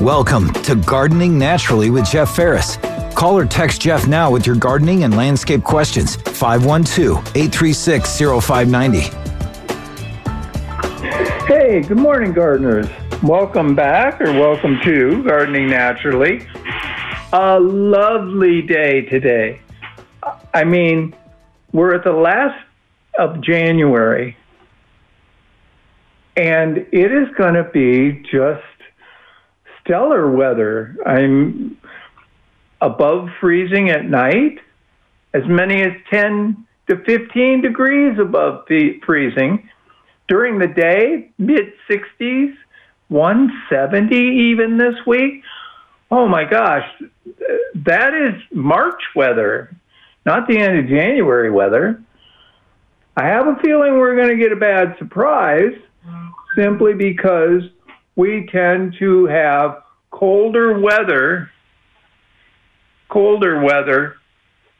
Welcome to Gardening Naturally with Jeff Ferris. Call or text Jeff now with your gardening and landscape questions. 512 836 0590. Hey, good morning, gardeners. Welcome back or welcome to Gardening Naturally. A lovely day today. I mean, we're at the last of January, and it is going to be just stellar weather. I'm above freezing at night, as many as 10 to 15 degrees above freezing. During the day, mid 60s, 170 even this week. Oh my gosh, that is March weather, not the end of January weather. I have a feeling we're going to get a bad surprise simply because we tend to have colder weather, colder weather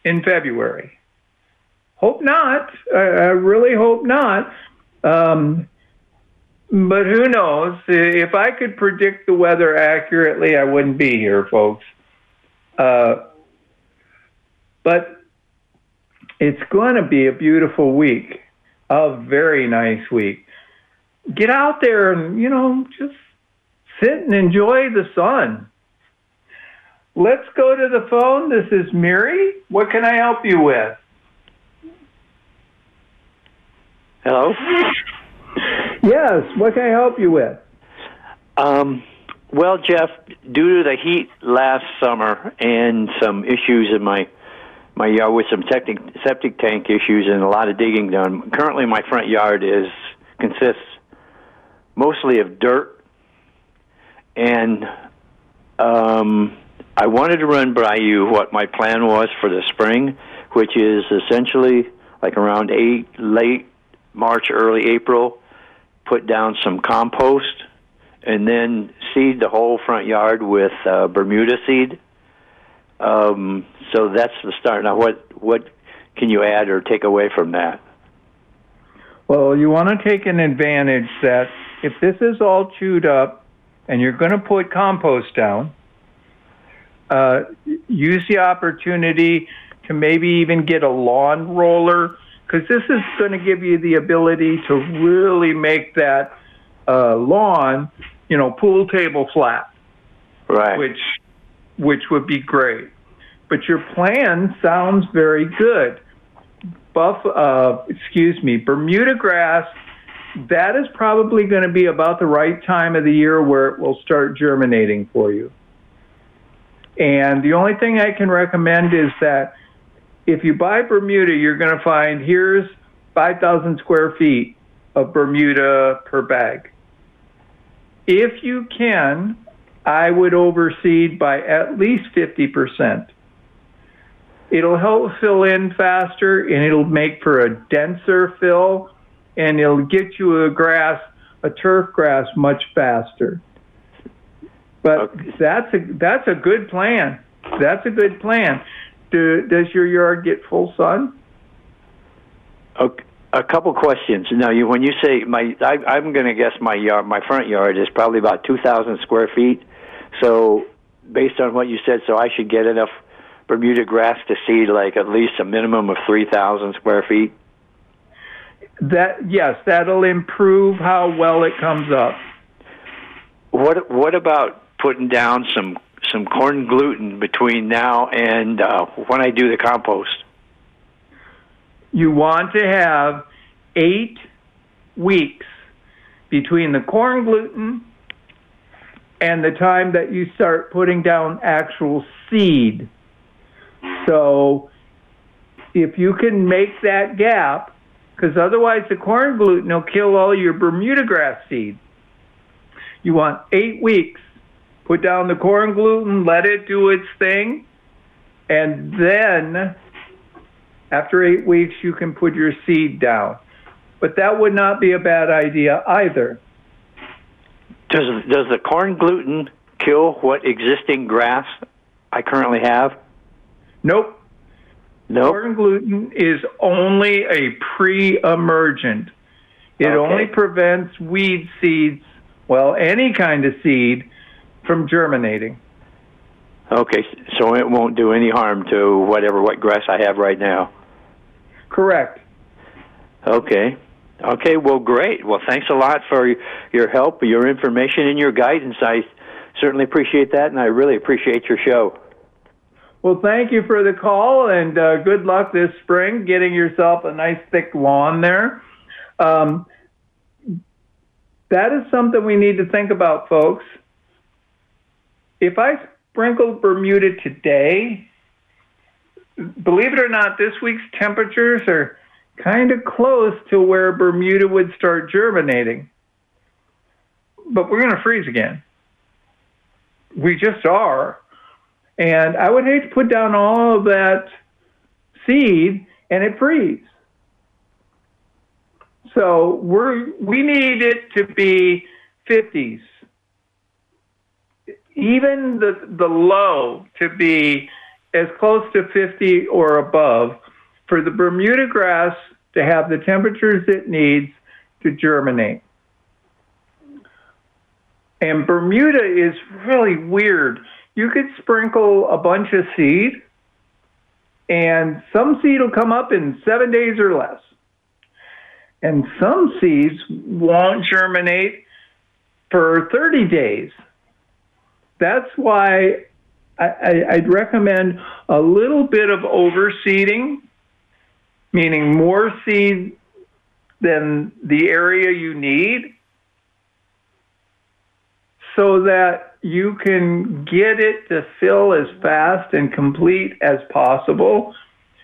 in February. Hope not. I, I really hope not. Um, but who knows? If I could predict the weather accurately, I wouldn't be here, folks. Uh, but it's going to be a beautiful week, a very nice week. Get out there and, you know, just sit and enjoy the sun. Let's go to the phone. This is Mary. What can I help you with? Hello? Yes, what can I help you with? Um, well, Jeff, due to the heat last summer and some issues in my my yard with some septic septic tank issues and a lot of digging done, currently my front yard is consists mostly of dirt and um, I wanted to run by you what my plan was for the spring, which is essentially like around eight, late March, early April, put down some compost, and then seed the whole front yard with uh, Bermuda seed. Um, so that's the start. Now, what what can you add or take away from that? Well, you want to take an advantage that if this is all chewed up and you're going to put compost down, uh, use the opportunity to maybe even get a lawn roller because this is going to give you the ability to really make that uh, lawn, you know, pool table flat. Right. Which, which would be great. But your plan sounds very good. Buff, uh, excuse me, Bermuda grass that is probably going to be about the right time of the year where it will start germinating for you. And the only thing I can recommend is that if you buy Bermuda, you're going to find here's 5,000 square feet of Bermuda per bag. If you can, I would overseed by at least 50%. It'll help fill in faster and it'll make for a denser fill and it'll get you a grass, a turf grass, much faster. But okay. that's a that's a good plan. That's a good plan. Do, does your yard get full sun? Okay. A couple questions. Now, you when you say my, I, am going to guess my yard, my front yard is probably about 2,000 square feet. So, based on what you said, so I should get enough Bermuda grass to seed like at least a minimum of 3,000 square feet that yes, that'll improve how well it comes up. What what about putting down some some corn gluten between now and uh, when I do the compost? You want to have eight weeks between the corn gluten and the time that you start putting down actual seed. So if you can make that gap, because otherwise the corn gluten will kill all your Bermuda grass seed. You want eight weeks. Put down the corn gluten, let it do its thing, and then after eight weeks you can put your seed down. But that would not be a bad idea either. Does does the corn gluten kill what existing grass I currently have? Nope. Nope. Corn gluten is only a pre-emergent. It okay. only prevents weed seeds, well, any kind of seed, from germinating. Okay, so it won't do any harm to whatever wet grass I have right now. Correct. Okay. Okay, well, great. Well, thanks a lot for your help, your information, and your guidance. I certainly appreciate that, and I really appreciate your show. Well, thank you for the call, and uh, good luck this spring getting yourself a nice thick lawn there. Um, that is something we need to think about, folks. If I sprinkled Bermuda today, believe it or not, this week's temperatures are kind of close to where Bermuda would start germinating. But we're going to freeze again. We just are. And I would hate to put down all of that seed and it freeze. So we're we need it to be 50s. Even the the low to be as close to 50 or above for the Bermuda grass to have the temperatures it needs to germinate. And Bermuda is really weird. You could sprinkle a bunch of seed, and some seed will come up in seven days or less. And some seeds won't germinate for 30 days. That's why I, would recommend a little bit of overseeding meaning more seed than the area you need so that you can get it to fill as fast and complete as possible.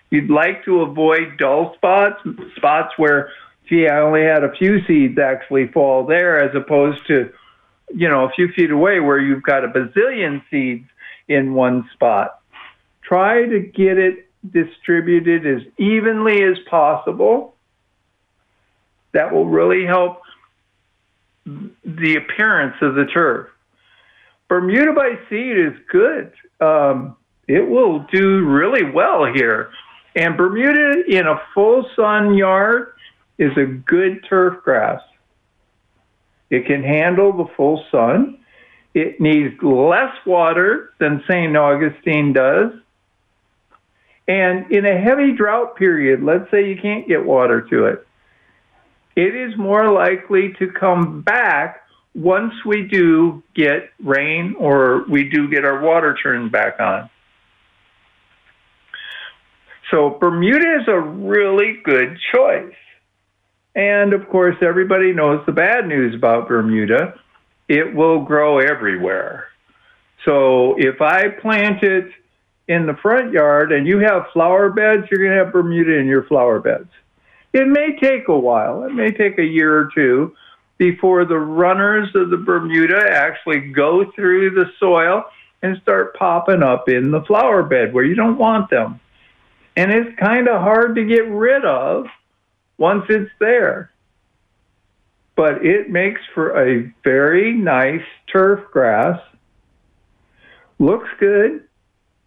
You'd like to avoid dull spots, spots where, gee, I only had a few seeds actually fall there, as opposed to, you know, a few feet away where you've got a bazillion seeds in one spot. Try to get it distributed as evenly as possible. That will really help the appearance of the turf. Bermuda by seed is good. Um, it will do really well here. And Bermuda in a full sun yard is a good turf grass. It can handle the full sun. It needs less water than St. Augustine does. And in a heavy drought period, let's say you can't get water to it, it is more likely to come back once we do get rain or we do get our water turned back on. So Bermuda is a really good choice. And of course, everybody knows the bad news about Bermuda. It will grow everywhere. So if I plant it in the front yard and you have flower beds, you're going to have Bermuda in your flower beds. It may take a while, it may take a year or two before the runners of the Bermuda actually go through the soil and start popping up in the flower bed where you don't want them. And it's kind of hard to get rid of once it's there. But it makes for a very nice turf grass. Looks good,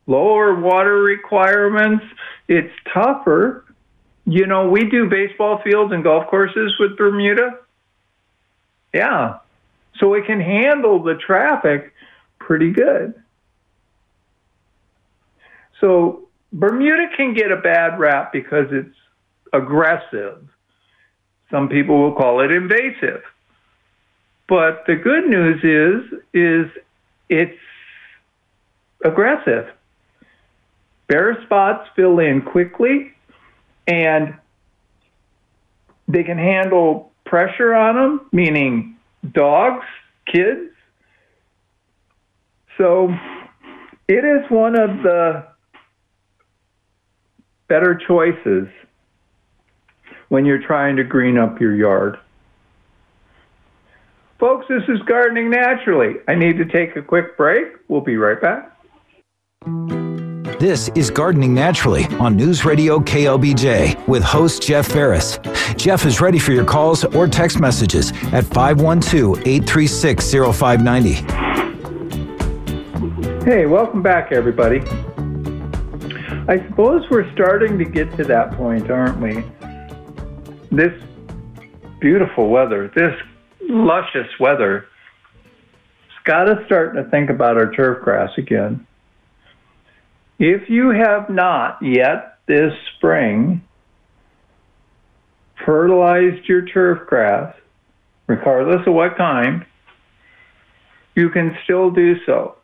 lower water requirements. It's tougher. You know, we do baseball fields and golf courses with Bermuda. Yeah. So it can handle the traffic pretty good. So Bermuda can get a bad rap because it's aggressive. Some people will call it invasive. But the good news is is it's aggressive. Bare spots fill in quickly and they can handle pressure on them, meaning dogs, kids. So it is one of the better choices when you're trying to green up your yard. Folks, this is Gardening Naturally. I need to take a quick break. We'll be right back. This is Gardening Naturally on News Radio KLBJ with host Jeff Ferris. Jeff is ready for your calls or text messages at 512 836 0590. Hey, welcome back, everybody. I suppose we're starting to get to that point, aren't we? This beautiful weather, this luscious weather, it's got us starting to think about our turf grass again. If you have not yet this spring fertilized your turf grass, regardless of what kind, you can still do so.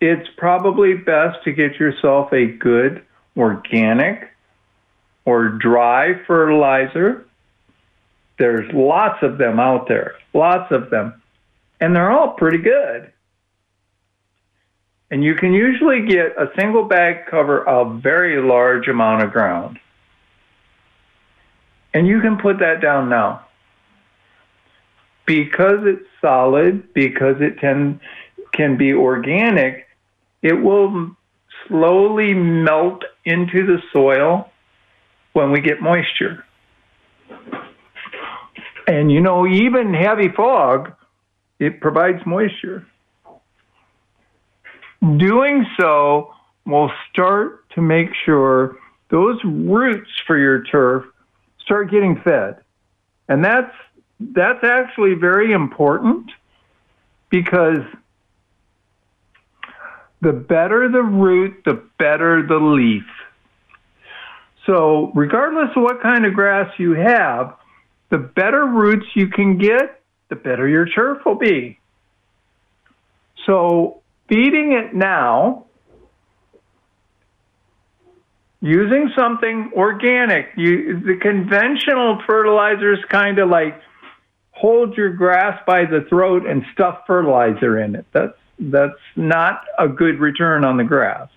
It's probably best to get yourself a good organic or dry fertilizer. There's lots of them out there, lots of them, and they're all pretty good. And you can usually get a single bag cover a very large amount of ground. And you can put that down now. Because it's solid, because it can, can be organic, it will slowly melt into the soil when we get moisture. And you know, even heavy fog, it provides moisture. Doing so will start to make sure those roots for your turf start getting fed. And that's that's actually very important because the better the root, the better the leaf. So, regardless of what kind of grass you have, the better roots you can get, the better your turf will be. So, feeding it now, using something organic, you, the conventional fertilizers kind of like hold your grass by the throat and stuff fertilizer in it. That's that's not a good return on the grass.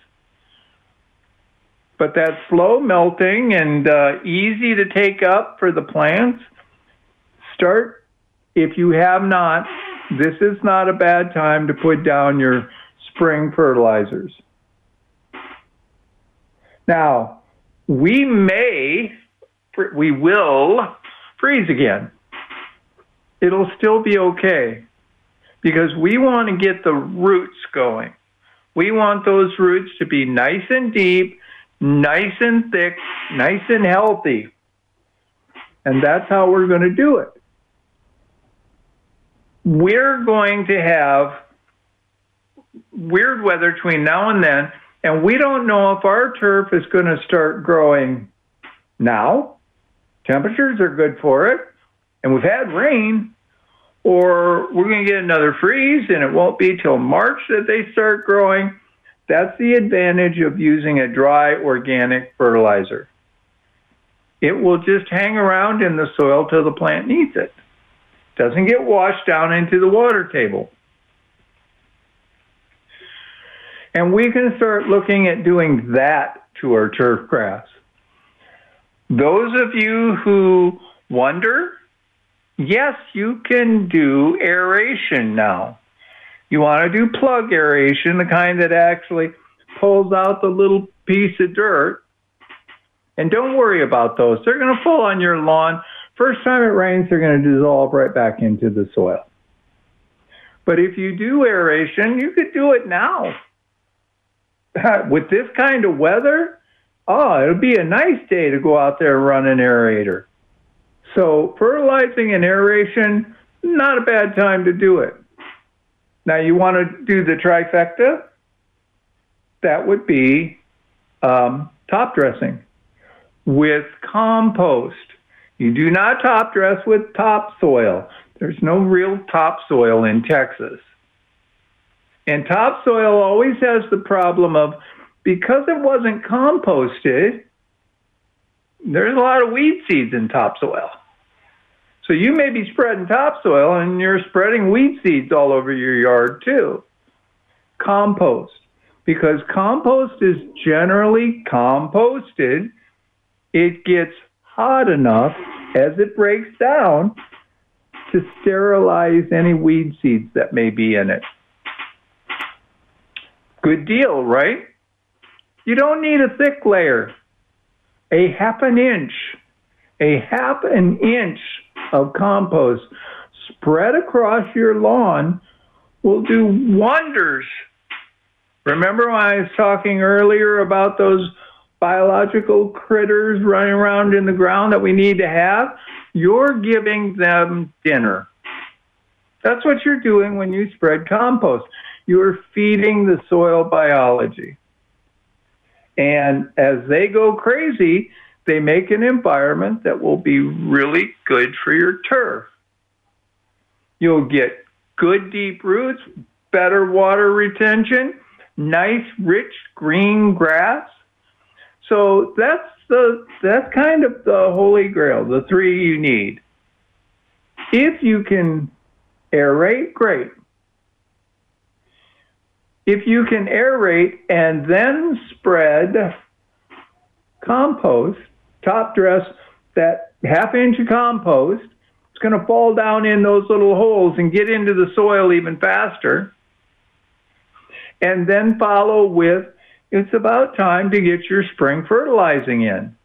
But that slow melting and uh, easy to take up for the plants. Start if you have not. This is not a bad time to put down your spring fertilizers. Now, we may, we will freeze again. It'll still be okay because we want to get the roots going. We want those roots to be nice and deep, nice and thick, nice and healthy. And that's how we're going to do it. We're going to have weird weather between now and then, and we don't know if our turf is going to start growing now. Temperatures are good for it, and we've had rain, or we're going to get another freeze and it won't be till March that they start growing. That's the advantage of using a dry organic fertilizer. It will just hang around in the soil till the plant needs it. Doesn't get washed down into the water table. And we can start looking at doing that to our turf grass. Those of you who wonder yes, you can do aeration now. You want to do plug aeration, the kind that actually pulls out the little piece of dirt. And don't worry about those. They're going to fall on your lawn. First time it rains, they're going to dissolve right back into the soil. But if you do aeration, you could do it now. With this kind of weather, oh, it'll be a nice day to go out there and run an aerator. So fertilizing and aeration, not a bad time to do it. Now you want to do the trifecta? That would be um, top dressing with compost. You do not top dress with topsoil. There's no real topsoil in Texas. And topsoil always has the problem of because it wasn't composted, there's a lot of weed seeds in topsoil. So you may be spreading topsoil and you're spreading weed seeds all over your yard too. Compost. Because compost is generally composted, it gets hot enough as it breaks down to sterilize any weed seeds that may be in it. Good deal, right? You don't need a thick layer. A half an inch, a half an inch of compost spread across your lawn will do wonders. Remember when I was talking earlier about those biological critters running around in the ground that we need to have? You're giving them dinner. That's what you're doing when you spread compost. You're feeding the soil biology. And as they go crazy, they make an environment that will be really good for your turf. You'll get good deep roots, better water retention, nice rich green grass. So that's the that's kind of the holy grail, the three you need. If you can aerate, great. If you can aerate and then spread compost, top dress that half inch of compost, it's going to fall down in those little holes and get into the soil even faster. And then follow with it's about time to get your spring fertilizing in.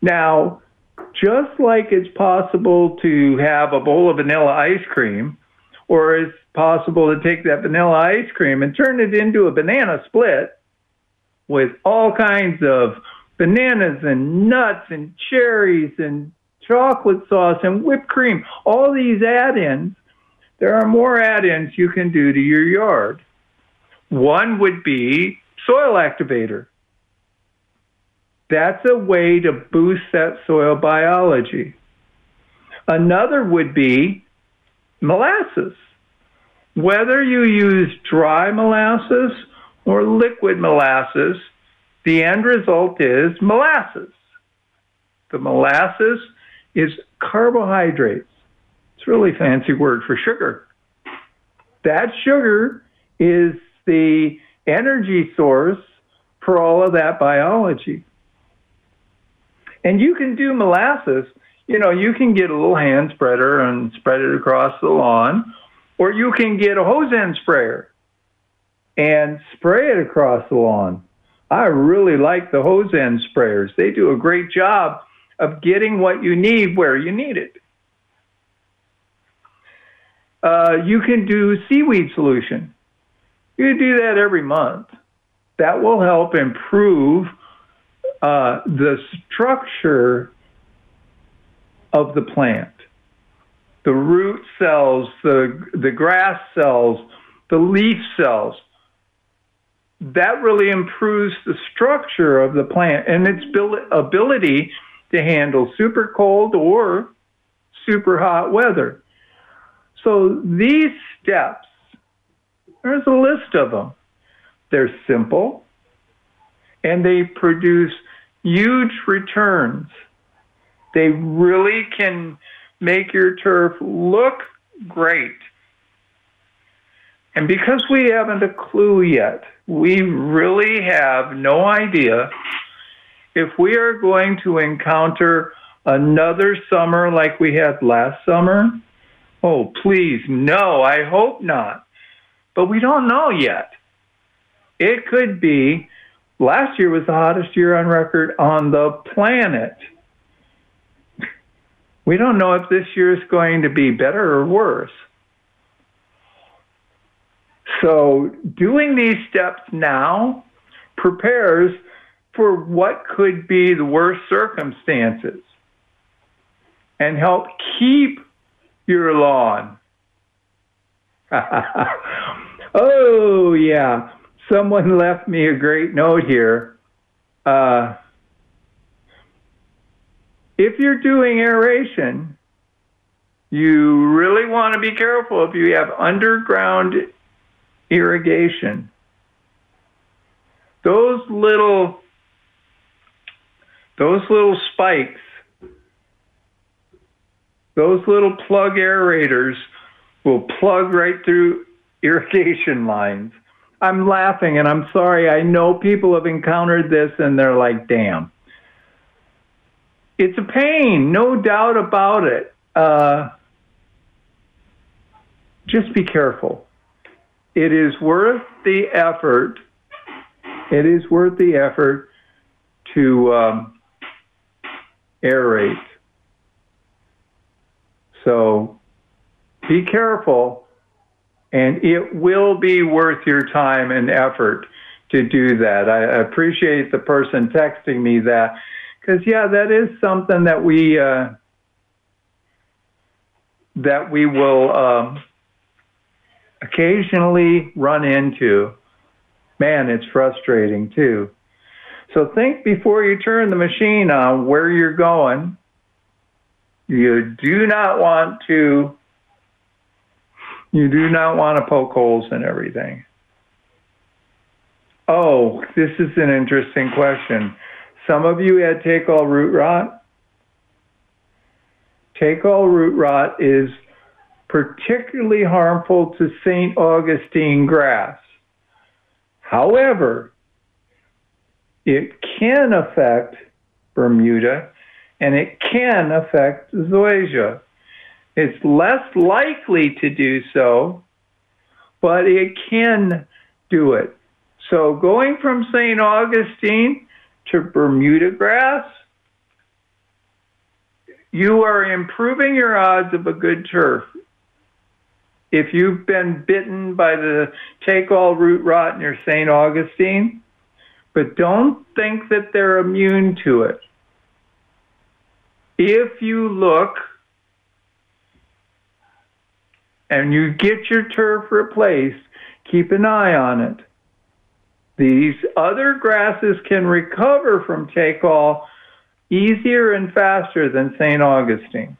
Now, just like it's possible to have a bowl of vanilla ice cream, or it's possible to take that vanilla ice cream and turn it into a banana split with all kinds of bananas and nuts and cherries and chocolate sauce and whipped cream, all these add ins. There are more add ins you can do to your yard. One would be soil activator. That's a way to boost that soil biology. Another would be molasses. Whether you use dry molasses or liquid molasses, the end result is molasses. The molasses is carbohydrates. It's a really fancy word for sugar. That sugar is the energy source for all of that biology. And you can do molasses. You know, you can get a little hand spreader and spread it across the lawn, or you can get a hose end sprayer and spray it across the lawn. I really like the hose end sprayers. They do a great job of getting what you need where you need it. Uh, you can do seaweed solution. You do that every month. That will help improve uh, the structure of the plant, the root cells, the, the grass cells, the leaf cells. That really improves the structure of the plant and its ability to handle super cold or super hot weather. So these steps, there's a list of them. They're simple and they produce huge returns. They really can make your turf look great. And because we haven't a clue yet, we really have no idea if we are going to encounter another summer like we had last summer. Oh, please, no, I hope not. But we don't know yet. It could be Last year was the hottest year on record on the planet. We don't know if this year is going to be better or worse. So, doing these steps now prepares for what could be the worst circumstances and help keep your lawn. oh, yeah someone left me a great note here. Uh, if you're doing aeration, you really want to be careful if you have underground irrigation. Those little those little spikes, those little plug aerators will plug right through irrigation lines. I'm laughing and I'm sorry. I know people have encountered this and they're like, damn. It's a pain, no doubt about it. Uh, just be careful. It is worth the effort. It is worth the effort to um, aerate. So be careful and it will be worth your time and effort to do that. I appreciate the person texting me that because, yeah, that is something that we. Uh, that we will um, occasionally run into. Man, it's frustrating too. So think before you turn the machine on where you're going. You do not want to you do not want to poke holes in everything. Oh, this is an interesting question. Some of you had take all root rot. Take all root rot is particularly harmful to St. Augustine grass. However, it can affect Bermuda and it can affect zoysia. It's less likely to do so, but it can do it. So going from St. Augustine to Bermuda grass, you are improving your odds of a good turf. If you've been bitten by the take all root rot near St. Augustine, but don't think that they're immune to it. If you look and you get your turf replaced, keep an eye on it. These other grasses can recover from take all easier and faster than St. Augustine.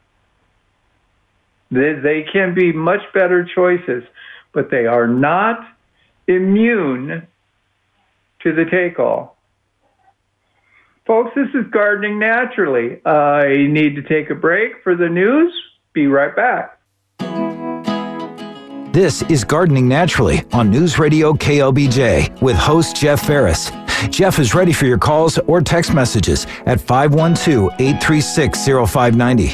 They, they can be much better choices, but they are not immune to the take all. Folks, this is Gardening Naturally. I need to take a break for the news. Be right back. This is Gardening Naturally on News Radio KLBJ with host Jeff Ferris. Jeff is ready for your calls or text messages at 512 836 0590.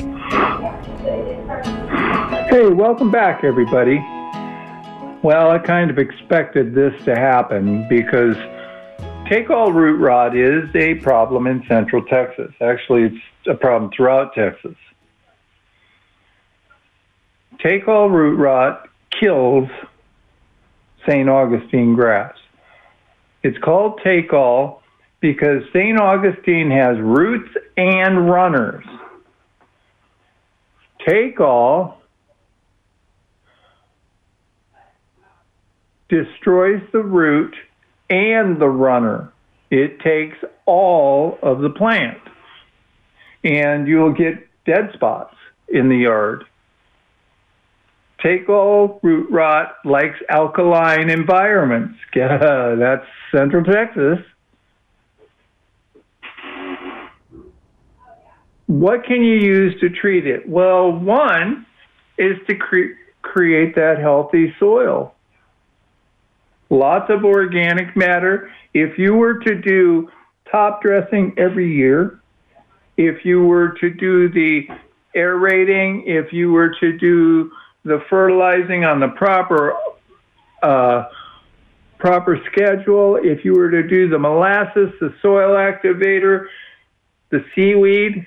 Hey, welcome back, everybody. Well, I kind of expected this to happen because take all root rot is a problem in central Texas. Actually, it's a problem throughout Texas. Take all root rot kills St. Augustine grass. It's called take all because St. Augustine has roots and runners. Take all destroys the root and the runner. It takes all of the plant. And you'll get dead spots in the yard. Take all root rot likes alkaline environments. That's Central Texas. What can you use to treat it? Well, one is to cre- create that healthy soil. Lots of organic matter. If you were to do top dressing every year, if you were to do the aerating, if you were to do the fertilizing on the proper uh, proper schedule. If you were to do the molasses, the soil activator, the seaweed,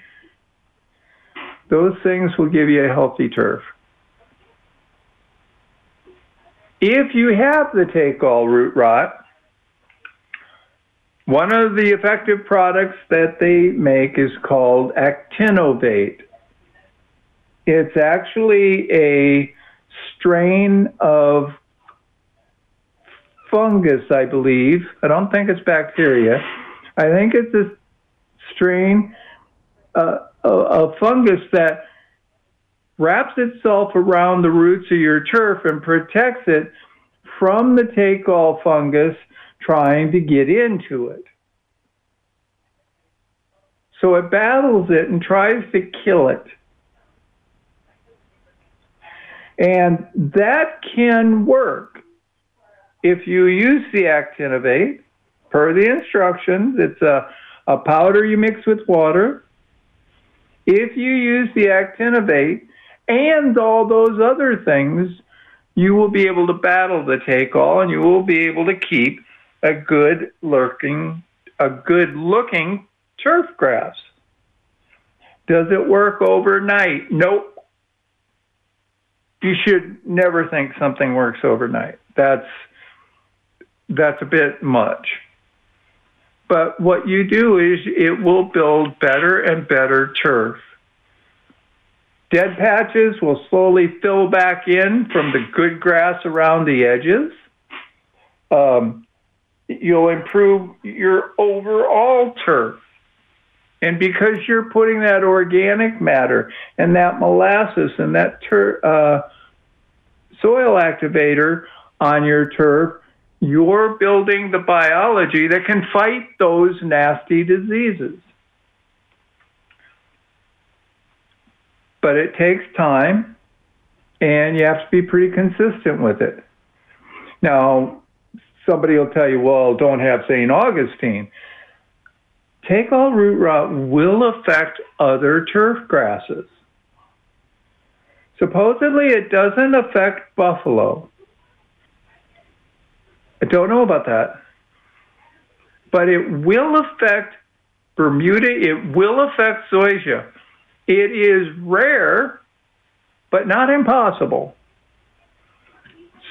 those things will give you a healthy turf. If you have the take all root rot, one of the effective products that they make is called Actinovate. It's actually a strain of fungus, I believe. I don't think it's bacteria. I think it's a strain uh, of fungus that wraps itself around the roots of your turf and protects it from the take all fungus trying to get into it. So it battles it and tries to kill it. And that can work if you use the Actinovate per the instructions. It's a, a powder you mix with water. If you use the Actinovate and all those other things, you will be able to battle the take all and you will be able to keep a good lurking, a good looking turf grass. Does it work overnight? Nope you should never think something works overnight. That's that's a bit much. But what you do is it will build better and better turf. Dead patches will slowly fill back in from the good grass around the edges. Um, you'll improve your overall turf. And because you're putting that organic matter and that molasses and that uh, soil activator on your turf, you're building the biology that can fight those nasty diseases. But it takes time and you have to be pretty consistent with it. Now, somebody will tell you, well, don't have St. Augustine. Take all root rot will affect other turf grasses. Supposedly, it doesn't affect buffalo. I don't know about that. But it will affect Bermuda, it will affect zoysia. It is rare, but not impossible.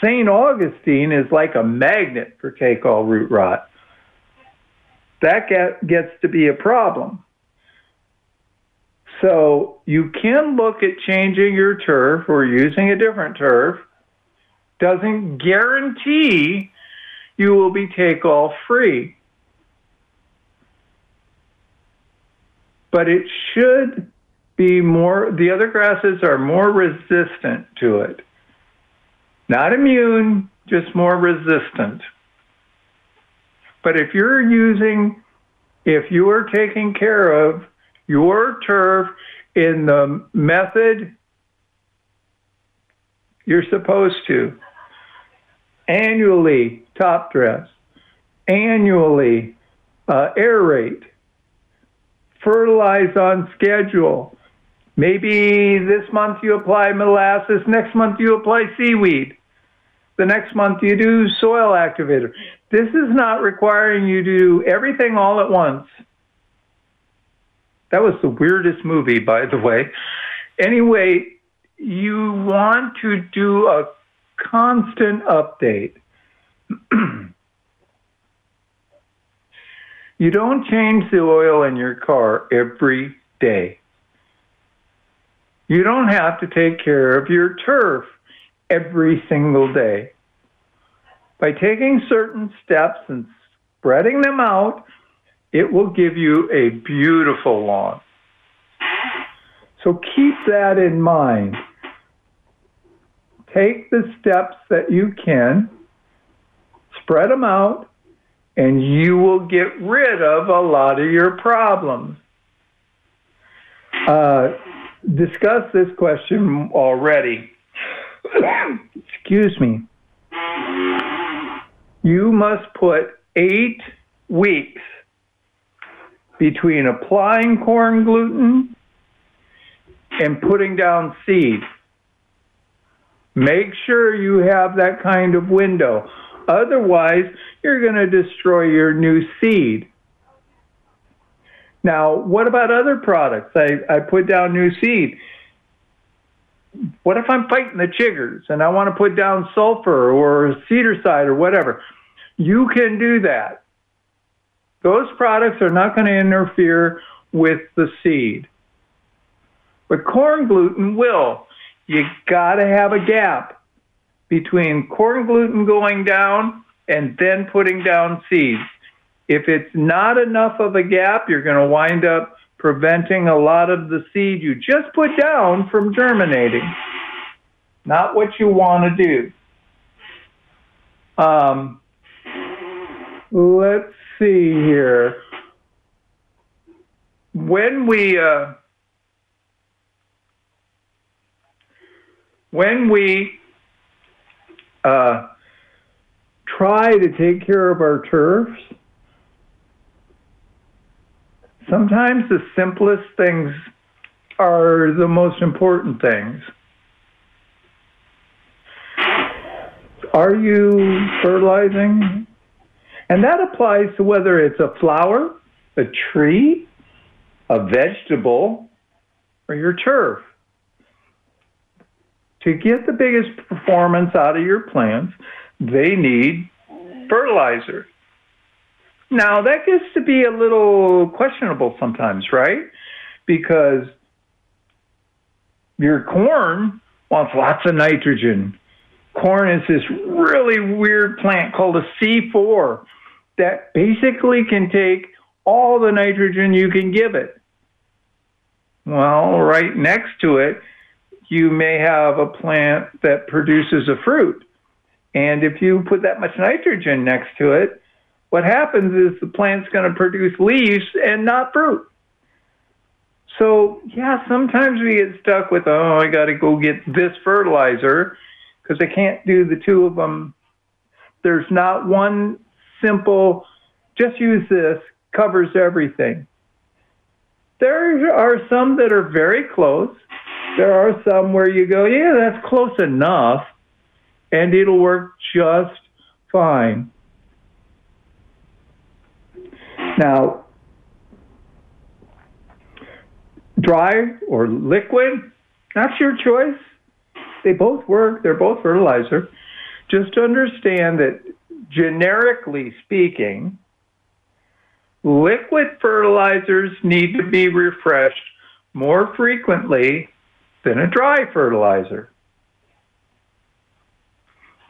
St. Augustine is like a magnet for take all root rot. That get, gets to be a problem. So you can look at changing your turf or using a different turf. Doesn't guarantee you will be take all free. But it should be more, the other grasses are more resistant to it. Not immune, just more resistant. But if you're using, if you are taking care of your turf in the method you're supposed to, annually top dress, annually uh, aerate, fertilize on schedule. Maybe this month you apply molasses, next month you apply seaweed. The next month you do soil activator. This is not requiring you to do everything all at once. That was the weirdest movie, by the way. Anyway, you want to do a constant update. you don't change the oil in your car every day. You don't have to take care of your turf every single day. By taking certain steps and spreading them out, it will give you a beautiful lawn. So keep that in mind. Take the steps that you can, spread them out, and you will get rid of a lot of your problems. Uh, discuss this question already. Excuse me. You must put eight weeks between applying corn gluten and putting down seed. Make sure you have that kind of window. Otherwise, you're going to destroy your new seed. Now, what about other products? I, I put down new seed what if I'm fighting the chiggers and I want to put down sulfur or Cedarcide or whatever? You can do that. Those products are not going to interfere with the seed. But corn gluten will. You got to have a gap between corn gluten going down and then putting down seeds. If it's not enough of a gap, you're going to wind up preventing a lot of the seed you just put down from germinating. Not what you want to do. Um, let's see here. When we uh, when we uh, try to take care of our turfs, sometimes the simplest things are the most important things. Are you fertilizing? And that applies to whether it's a flower, a tree, a vegetable, or your turf. To get the biggest performance out of your plants, they need fertilizer. Now, that gets to be a little questionable sometimes, right? Because your corn wants lots of nitrogen. Corn is this really weird plant called a C4 that basically can take all the nitrogen you can give it. Well, right next to it, you may have a plant that produces a fruit. And if you put that much nitrogen next to it, what happens is the plant's going to produce leaves and not fruit. So, yeah, sometimes we get stuck with, oh, I got to go get this fertilizer because I can't do the two of them. There's not one simple, just use this, covers everything. There are some that are very close. There are some where you go, yeah, that's close enough, and it'll work just fine. Now, dry or liquid, that's your choice. They both work, they're both fertilizer. Just understand that generically speaking, liquid fertilizers need to be refreshed more frequently than a dry fertilizer.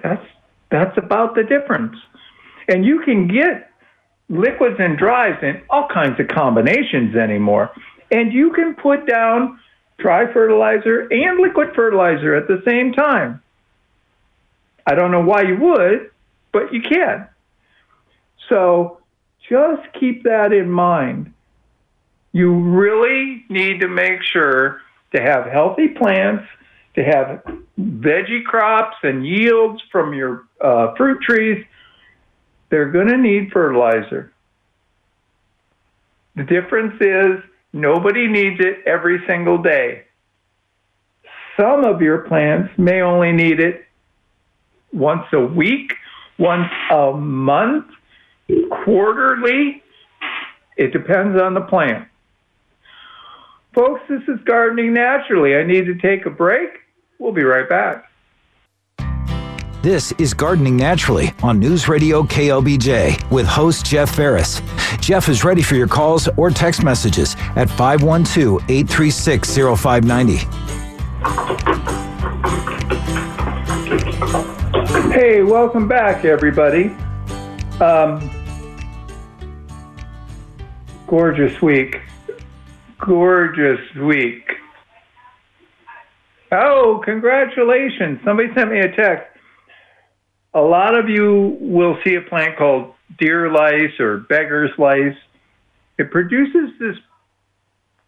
That's that's about the difference. And you can get liquids and dries in all kinds of combinations anymore. And you can put down dry fertilizer and liquid fertilizer at the same time. I don't know why you would, but you can. So just keep that in mind. You really need to make sure to have healthy plants, to have veggie crops and yields from your uh, fruit trees. They're going to need fertilizer. The difference is Nobody needs it every single day. Some of your plants may only need it once a week, once a month, quarterly. It depends on the plant. Folks, this is Gardening Naturally. I need to take a break. We'll be right back. This is Gardening Naturally on News Radio KLBJ with host Jeff Ferris. Jeff is ready for your calls or text messages at 512 836 0590. Hey, welcome back, everybody. Um, gorgeous week. Gorgeous week. Oh, congratulations. Somebody sent me a text a lot of you will see a plant called deer lice or beggar's lice. It produces this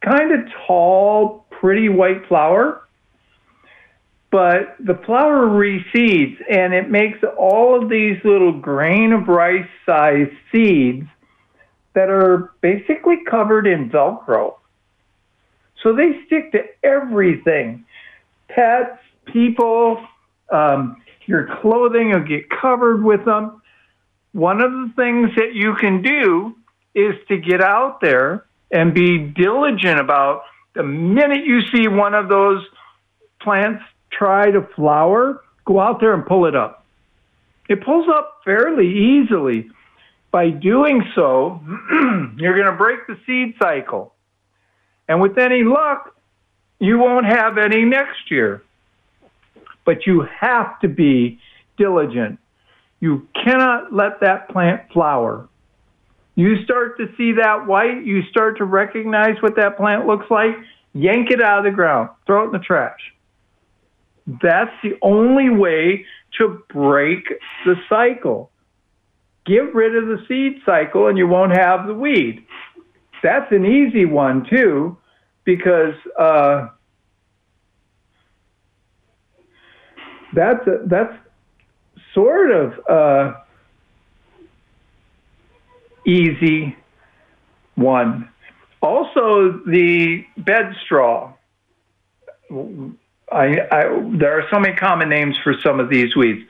kind of tall, pretty white flower, but the flower reseeds and it makes all of these little grain of rice sized seeds that are basically covered in Velcro. So they stick to everything pets, people, um, your clothing will get covered with them. One of the things that you can do is to get out there and be diligent about the minute you see one of those plants try to flower, go out there and pull it up. It pulls up fairly easily. By doing so, you're going to break the seed cycle. And with any luck, you won't have any next year but you have to be diligent. You cannot let that plant flower. You start to see that white, you start to recognize what that plant looks like, yank it out of the ground, throw it in the trash. That's the only way to break the cycle. Get rid of the seed cycle and you won't have the weed. That's an easy one, too, because uh, that's a, that's sort of uh, easy one. Also, the bed straw. I, I, there are so many common names for some of these weeds.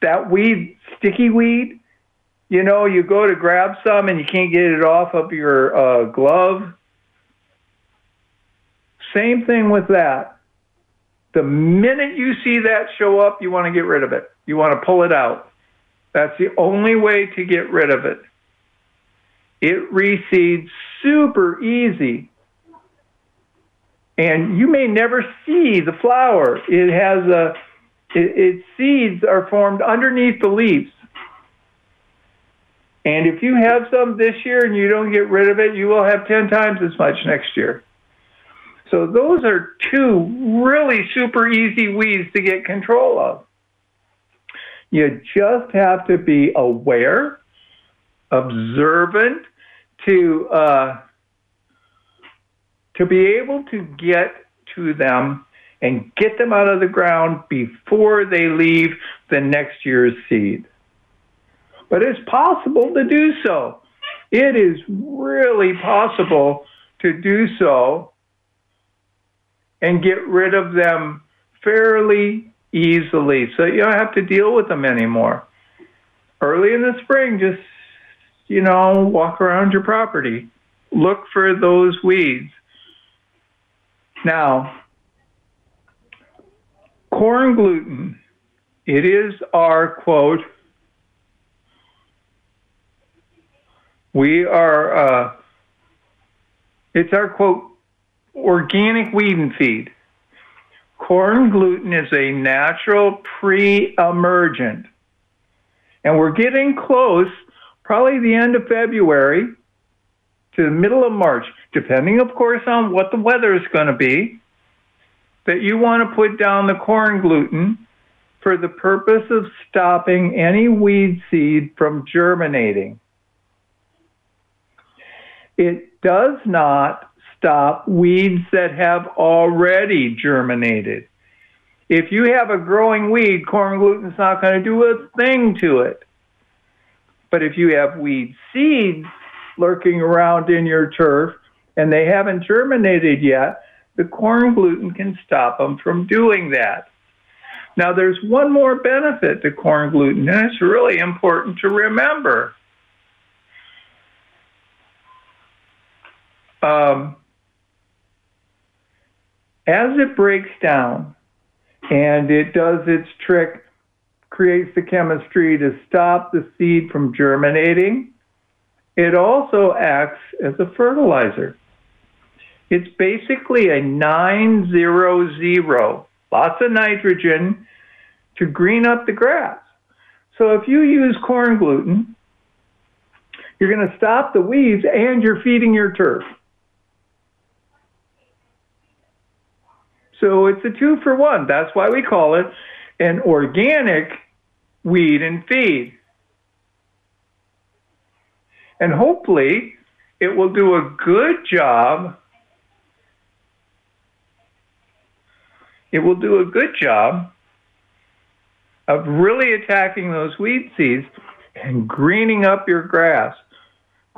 That weed, sticky weed, you know, you go to grab some and you can't get it off of your uh, glove. Same thing with that. The minute you see that show up, you want to get rid of it. You want to pull it out. That's the only way to get rid of it. It reseeds super easy. and you may never see the flower. It has a, it, its seeds are formed underneath the leaves. And if you have some this year and you don't get rid of it, you will have 10 times as much next year. So those are two really super easy weeds to get control of. You just have to be aware, observant, to uh, to be able to get to them and get them out of the ground before they leave the next year's seed. But it's possible to do so. It is really possible to do so and get rid of them fairly easily so you don't have to deal with them anymore. Early in the spring, just, you know, walk around your property, look for those weeds. Now, corn gluten, it is our quote, we are, uh, it's our quote, organic weed and feed. Corn gluten is a natural pre emergent. And we're getting close, probably the end of February to the middle of March, depending, of course, on what the weather is going to be, that you want to put down the corn gluten for the purpose of stopping any weed seed from germinating. It does not stop weeds that have already germinated. If you have a growing weed, corn gluten's not going to do a thing to it. But if you have weed seeds lurking around in your turf and they haven't germinated yet, the corn gluten can stop them from doing that. Now, there's one more benefit to corn gluten, and it's really important to remember. Um, as it breaks down and it does its trick, creates the chemistry to stop the seed from germinating, it also acts as a fertilizer. It's basically a 900, lots of nitrogen to green up the grass. So if you use corn gluten, you're going to stop the weeds and you're feeding your turf. So it's a two for one. That's why we call it an organic weed and feed. And hopefully, it will do a good job. It will do a good job of really attacking those weed seeds and greening up your grass.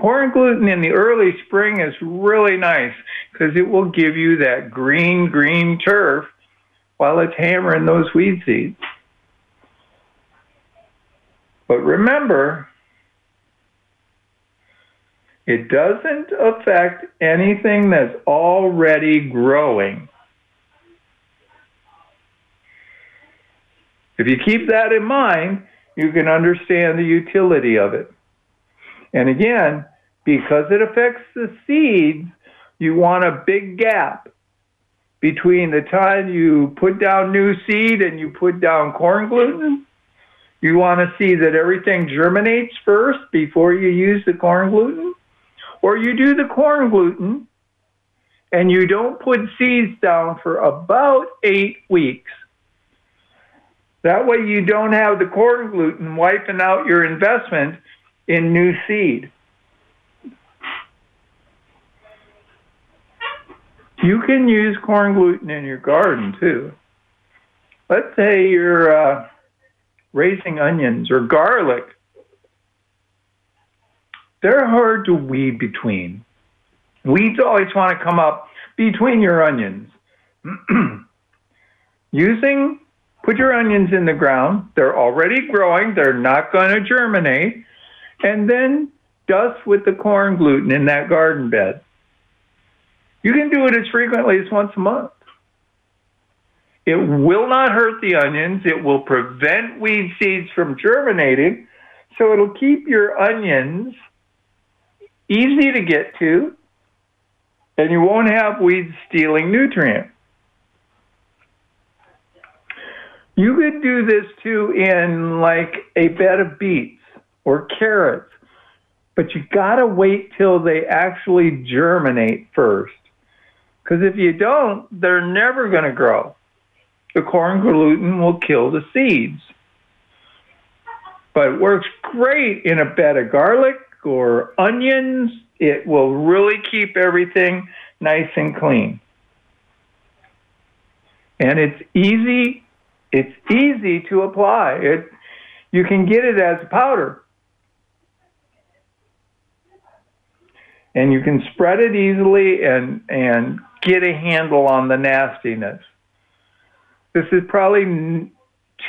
Corn gluten in the early spring is really nice because it will give you that green, green turf while it's hammering those weed seeds. But remember, it doesn't affect anything that's already growing. If you keep that in mind, you can understand the utility of it. And again, because it affects the seeds, you want a big gap between the time you put down new seed and you put down corn gluten. You want to see that everything germinates first before you use the corn gluten. Or you do the corn gluten and you don't put seeds down for about eight weeks. That way you don't have the corn gluten wiping out your investment in new seed. You can use corn gluten in your garden too. Let's say you're uh, raising onions or garlic. They're hard to weed between. Weeds always want to come up between your onions. Using, put your onions in the ground. They're already growing. They're not going to germinate and then dust with the corn gluten in that garden bed. You can do it as frequently as once a month. It will not hurt the onions. It will prevent weed seeds from germinating. So it'll keep your onions easy to get to And you won't have weeds stealing nutrients. You could do this too in like a bed of beets or carrots, but you gotta wait till they actually germinate first. Because if you don't, they're never gonna grow. The corn gluten will kill the seeds. But it works great in a bed of garlic or onions. It will really keep everything nice and clean. And it's easy it's easy to apply. It you can get it as powder. And you can spread it easily and and get a handle on the nastiness. This is probably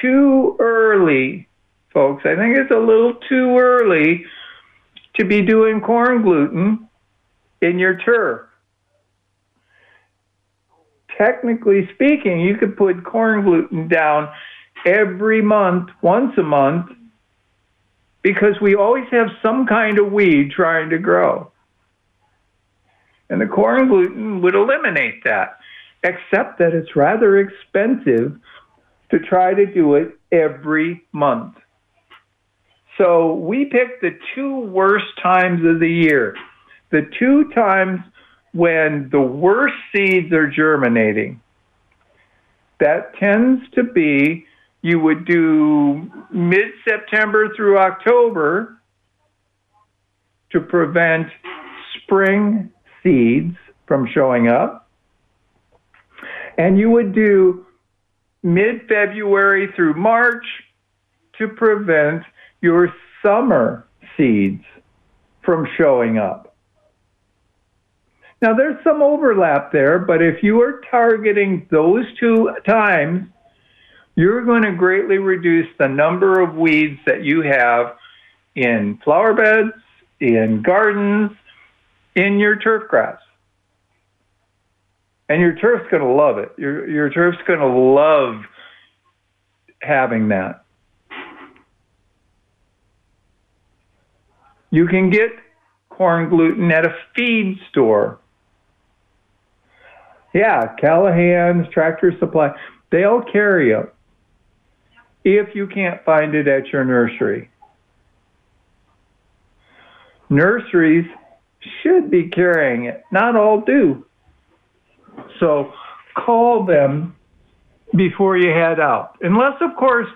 too early, folks. I think it's a little too early to be doing corn gluten in your turf technically speaking, you could put corn gluten down every month, once a month, because we always have some kind of weed trying to grow. And the corn gluten would eliminate that, except that it's rather expensive to try to do it every month. So we picked the two worst times of the year. The two times when the worst seeds are germinating. That tends to be you would do mid September through October to prevent spring seeds from showing up. And you would do mid February through March to prevent your summer seeds from showing up. Now, there's some overlap there, but if you are targeting those two times, you're going to greatly reduce the number of weeds that you have in flower beds, in gardens, in your turf grass. And your turf's going to love it. Your, your turf's going to love having that. You can get corn gluten at a feed store yeah, Callahan's, Tractor Supply, they'll carry it if you can't find it at your nursery. Nurseries should be carrying it, not all do. So call them before you head out. Unless, of course,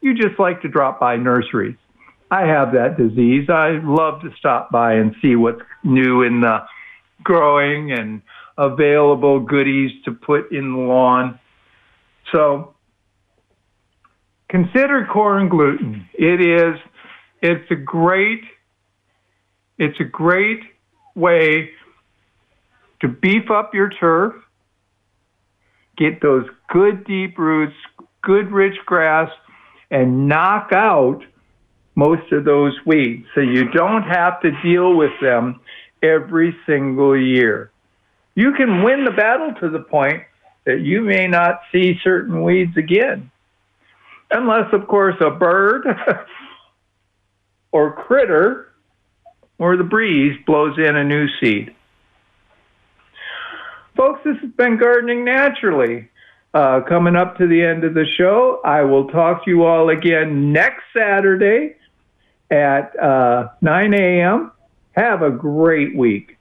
you just like to drop by nurseries. I have that disease. I love to stop by and see what's new in the growing and available goodies to put in the lawn. So consider corn gluten. It is it's a great it's a great way to beef up your turf, get those good deep roots, good rich grass, and knock out most of those weeds so you don't have to deal with them every single year you can win the battle to the point that you may not see certain weeds again. Unless, of course, a bird or critter or the breeze blows in a new seed. Folks, this has been Gardening Naturally. Uh, coming up to the end of the show, I will talk to you all again next Saturday at uh, 9 a.m. Have a great week.